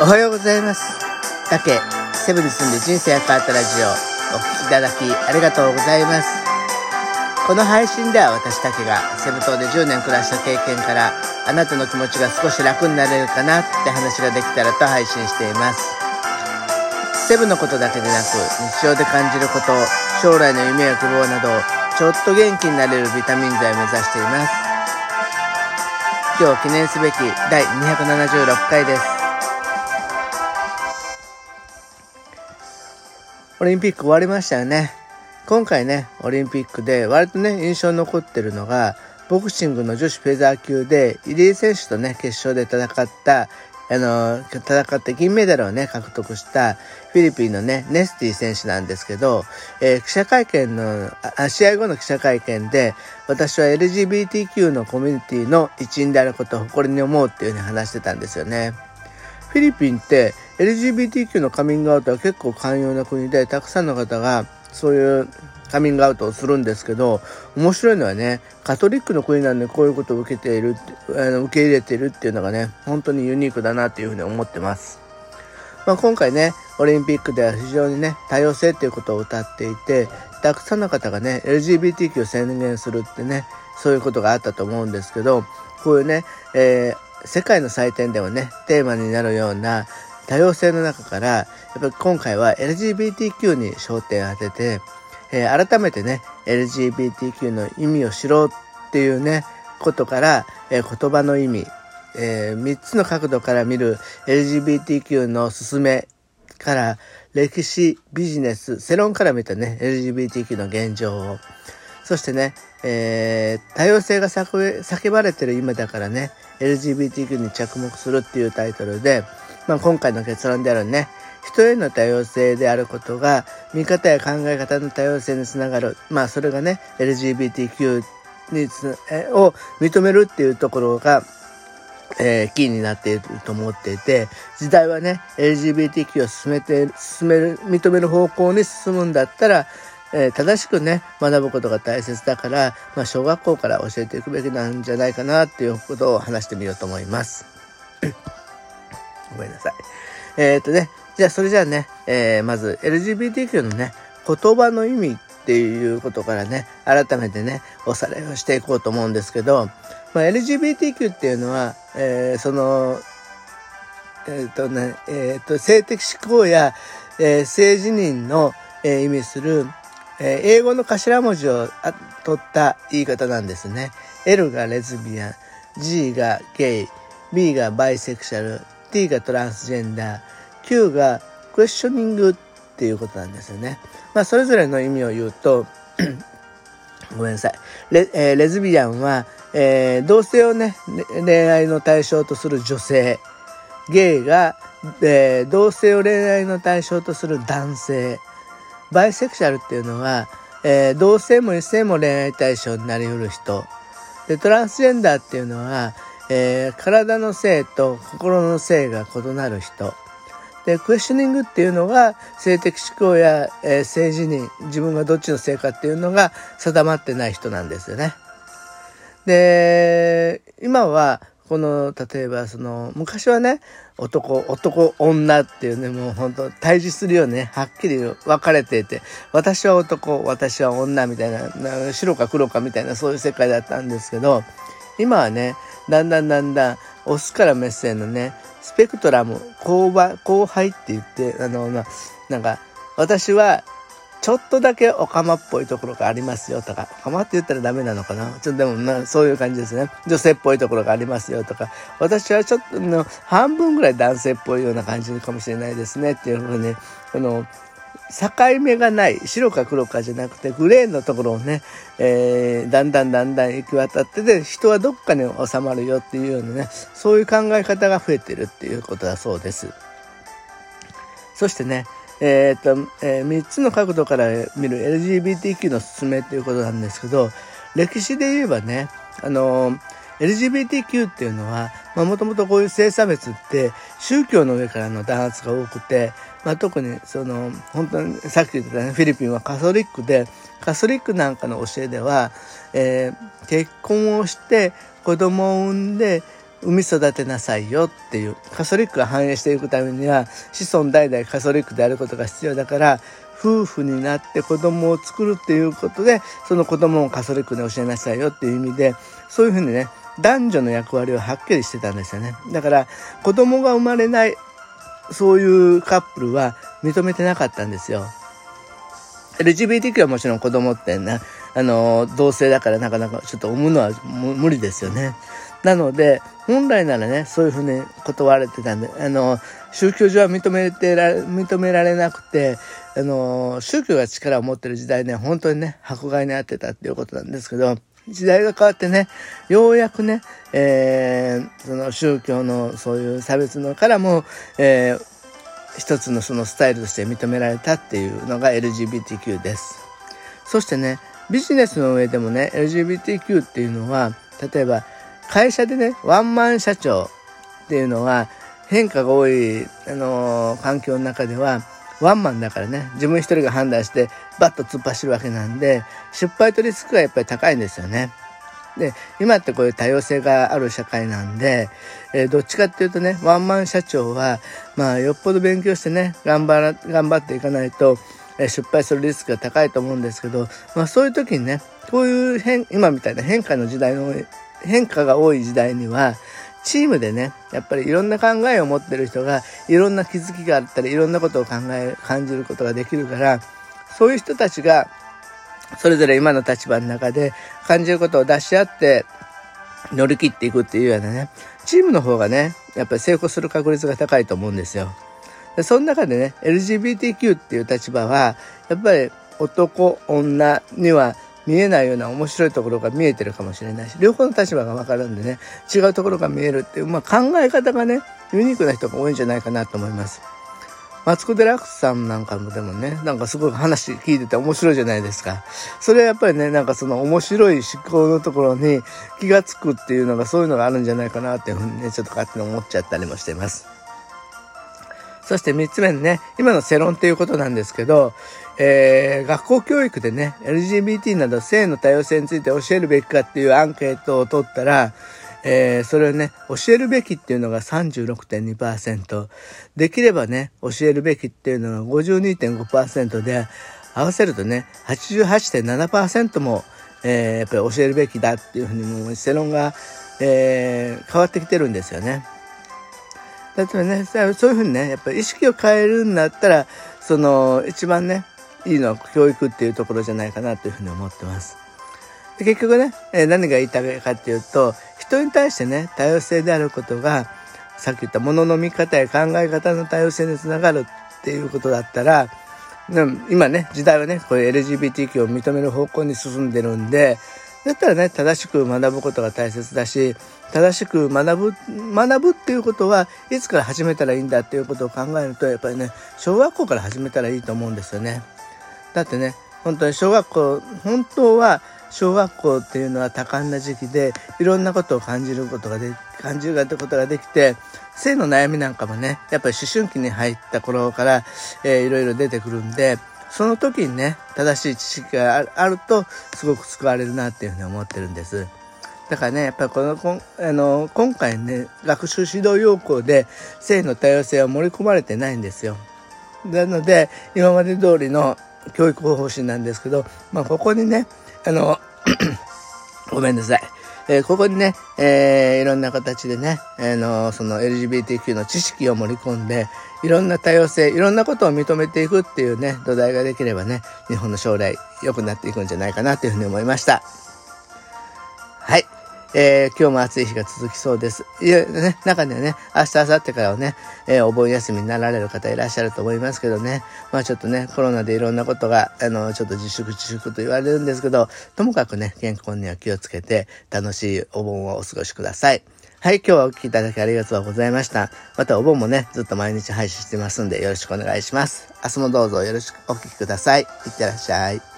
おはようございます。竹、セブに住んで人生が変わったラジオ、お聞きいただきありがとうございます。この配信では私竹がセブ島で10年暮らした経験からあなたの気持ちが少し楽になれるかなって話ができたらと配信しています。セブのことだけでなく日常で感じること、将来の夢や希望などちょっと元気になれるビタミン剤を目指しています。今日記念すべき第276回です。オリンピック終わりましたよね。今回ね、オリンピックで割とね、印象に残ってるのが、ボクシングの女子フェザー級で、入江選手とね、決勝で戦った、あの、戦って銀メダルをね、獲得したフィリピンのね、ネスティ選手なんですけど、えー記者会見の、試合後の記者会見で、私は LGBTQ のコミュニティの一員であることを誇りに思うっていうふうに話してたんですよね。フィリピンって LGBTQ のカミングアウトは結構寛容な国でたくさんの方がそういうカミングアウトをするんですけど面白いのはねカトリックの国なんでこういうことを受けているあの受け入れているっていうのがね本当にユニークだなっていうふうに思ってます。まあ、今回ねオリンピックでは非常にね多様性っていうことを歌っていてたくさんの方がね LGBTQ を宣言するってねそういうことがあったと思うんですけどこういうね、えー世界の祭典でもねテーマになるような多様性の中からやっぱり今回は LGBTQ に焦点を当てて、えー改めてね LGBTQ の意味を知ろうっていうねことから、えー言葉の意味、え3つの角度から見る LGBTQ の進めから歴史ビジネス世論から見たね LGBTQ の現状を。そしてね、えー多様性が叫叫ばれてる今だからね LGBTQ に着目するっていうタイトルで、まあ、今回の結論であるね人への多様性であることが見方や考え方の多様性につながるまあそれがね LGBTQ につえを認めるっていうところがえーキーになっていると思っていて時代はね LGBTQ を進めて進める認める方向に進むんだったら、えー正しくね学ぶことが大切だから、まあ、小学校から教えていくべきなんじゃないかなっていうことを話してみようと思います。ごめんなさい。えーっとねじゃあそれじゃあね、えーまず LGBTQ のね言葉の意味っていうことからね改めてねおさらいをしていこうと思うんですけど、まあ、LGBTQ っていうのは、えーそのえっ、とね、えっ、と、性的指向や、えー性自認の、えー意味する、えー英語の頭文字を取った言い方なんですね。L がレズビアン、G がゲイ、B がバイセクシャル、T がトランスジェンダー、Q がクエスチョニングっていうことなんですよね。まあ、それぞれの意味を言うと、ごめんなさい。レ,、えーレズビアンは、えー同性をね、恋愛の対象とする女性。ゲイが、えー同性を恋愛の対象とする男性。バイセクシャルっていうのは、えー同性も異性も恋愛対象になりうる人。で、トランスジェンダーっていうのは、えー体の性と心の性が異なる人。で、クエスチョニングっていうのが性的指向や、えー性自認、自分がどっちの性かっていうのが定まってない人なんですよね。で、今は、この、例えば、その、昔はね、男、男、女っていうね、もう本当対峙するようにね、はっきり分かれていて、私は男、私は女みたい、な白か黒かみたいな、そういう世界だったんですけど、今はね、だんだんだんだん、オスからメッセのね、スペクトラム、勾配、後輩って言って、あの、ななんか、私は、ちょっとだけオカマっぽいところがありますよとか、オカマって言ったらダメなのかな？ちょっとでもな、そういう感じですね。女性っぽいところがありますよとか、私はちょっとの半分ぐらい男性っぽいような感じかもしれないですねっていうふうに、この、境目がない白か黒かじゃなくてグレーのところをね、えーだんだんだんだん行き渡ってで人はどっかに収まるよっていうようなねそういう考え方が増えてるっていうことだそうです。そしてね、えーとえ3つの角度から見る LGBTQ の進めっていうことなんですけど歴史で言えばねあのー LGBTQ っていうのはもともとこういう性差別って宗教の上からの弾圧が多くて、まあ、特にその本当にさっき言ったねフィリピンはカソリックでカソリックなんかの教えでは、えー結婚をして子供を産んで産み育てなさいよっていうカソリックが繁栄していくためには子孫代々カソリックであることが必要だから夫婦になって子供を作るっていうことでその子供をカソリックに教えなさいよっていう意味でそういうふうにね男女の役割をはっきりしてたんですよね。だから子供が生まれないそういうカップルは認めてなかったんですよ。LGBTQ はもちろん子供ってねあの同性だからなかなかちょっと産むのは無理ですよね。なので本来ならねそういうふうに断られてたんであの宗教上は認めてら認められなくてあの宗教が力を持ってる時代ね本当にね迫害に遭ってたっていうことなんですけど時代が変わってねようやくね、えー、その宗教のそういう差別のからも、えー、一つのそのスタイルとして認められたっていうのが LGBTQ です。そしてねビジネスの上でもね LGBTQ っていうのは例えば会社でね、ワンマン社長っていうのは変化が多い、あのー、環境の中では、ワンマンだからね、自分一人が判断してバッと突っ走るわけなんで、失敗とリスクがやっぱり高いんですよね。で、今ってこういう多様性がある社会なんで、えー、どっちかっていうとね、ワンマン社長は、まあ、よっぽど勉強してね、頑張ら、頑張っていかないと、えー、失敗するリスクが高いと思うんですけど、まあ、そういう時にね、こういう変、今みたいな変化の時代の変化が多い時代には、チームでね、やっぱりいろんな考えを持ってる人が、いろんな気づきがあったり、いろんなことを考え、感じることができるから、そういう人たちが、それぞれ今の立場の中で感じることを出し合って、乗り切っていくっていうようなね、チームの方がね、やっぱり成功する確率が高いと思うんですよ。でその中でね、LGBTQ っていう立場は、やっぱり男、女には見えないような面白いところが見えてるかもしれないし、両方の立場がわかるんでね、違うところが見えるっていう、まあ、考え方がね、ユニークな人が多いんじゃないかなと思います。マツコ・デラックスさんなんかもでもね、なんかすごい話聞いてて面白いじゃないですか。それはやっぱりね、なんかその面白い思考のところに気がつくっていうのがそういうのがあるんじゃないかなっていうふうにね、ちょっと勝手に思っちゃったりもしています。そして3つ目ね、今の世論っていうことなんですけど、えー、学校教育でね、LGBT など性の多様性について教えるべきかっていうアンケートを取ったら、えー、それをね、教えるべきっていうのが36.2%、できればね、教えるべきっていうのが52.5%で、合わせるとね、88.7%も、えー、やっぱり教えるべきだっていうふうにもう世論が、えー、変わってきてるんですよね。例えばね、そういうふうにね、やっぱり意識を変えるんだったら、その、一番ね、いいのは教育っていうところじゃないかなというふうに思ってます。で結局ね、えー、何が言いたいかっていうと、人に対してね、多様性であることが、さっき言ったものの見方や考え方の多様性につながるっていうことだったら、今ね、時代はね、これ LGBTQ を認める方向に進んでるんで、だったらね、正しく学ぶことが大切だし、正しく学ぶ、学ぶっていうことはいつから始めたらいいんだっていうことを考えると、やっぱりね、小学校から始めたらいいと思うんですよね。だってね、本当に小学校、本当は小学校っていうのは多感な時期で、いろんなことを感じることがで、感じることができて、性の悩みなんかもね、やっぱり思春期に入った頃から、えー、いろいろ出てくるんで、その時にね、正しい知識があると、すごく救われるなっていうふうに思ってるんです。だからね、やっぱこの、こあの、今回ね、学習指導要項で性の多様性は盛り込まれてないんですよ。なので、今まで通りの教育方針なんですけど、まあ、ここにね、あの、ごめんなさい。えー、ここにね、えー、いろんな形でね、あの、その LGBTQ の知識を盛り込んで、いろんな多様性、いろんなことを認めていくっていうね、土台ができればね、日本の将来良くなっていくんじゃないかなというふうに思いました。えー、今日も暑い日が続きそうです。いや、ね、中にはね、明日、明後日からはね、えー、お盆休みになられる方いらっしゃると思いますけどね、まあちょっとね、コロナでいろんなことが、あの、ちょっと自粛自粛と言われるんですけど、ともかくね、健康には気をつけて、楽しいお盆をお過ごしください。はい、今日はお聴きいただきありがとうございました。またお盆もね、ずっと毎日配信してますんでよろしくお願いします。明日もどうぞよろしくお聴きください。いってらっしゃい。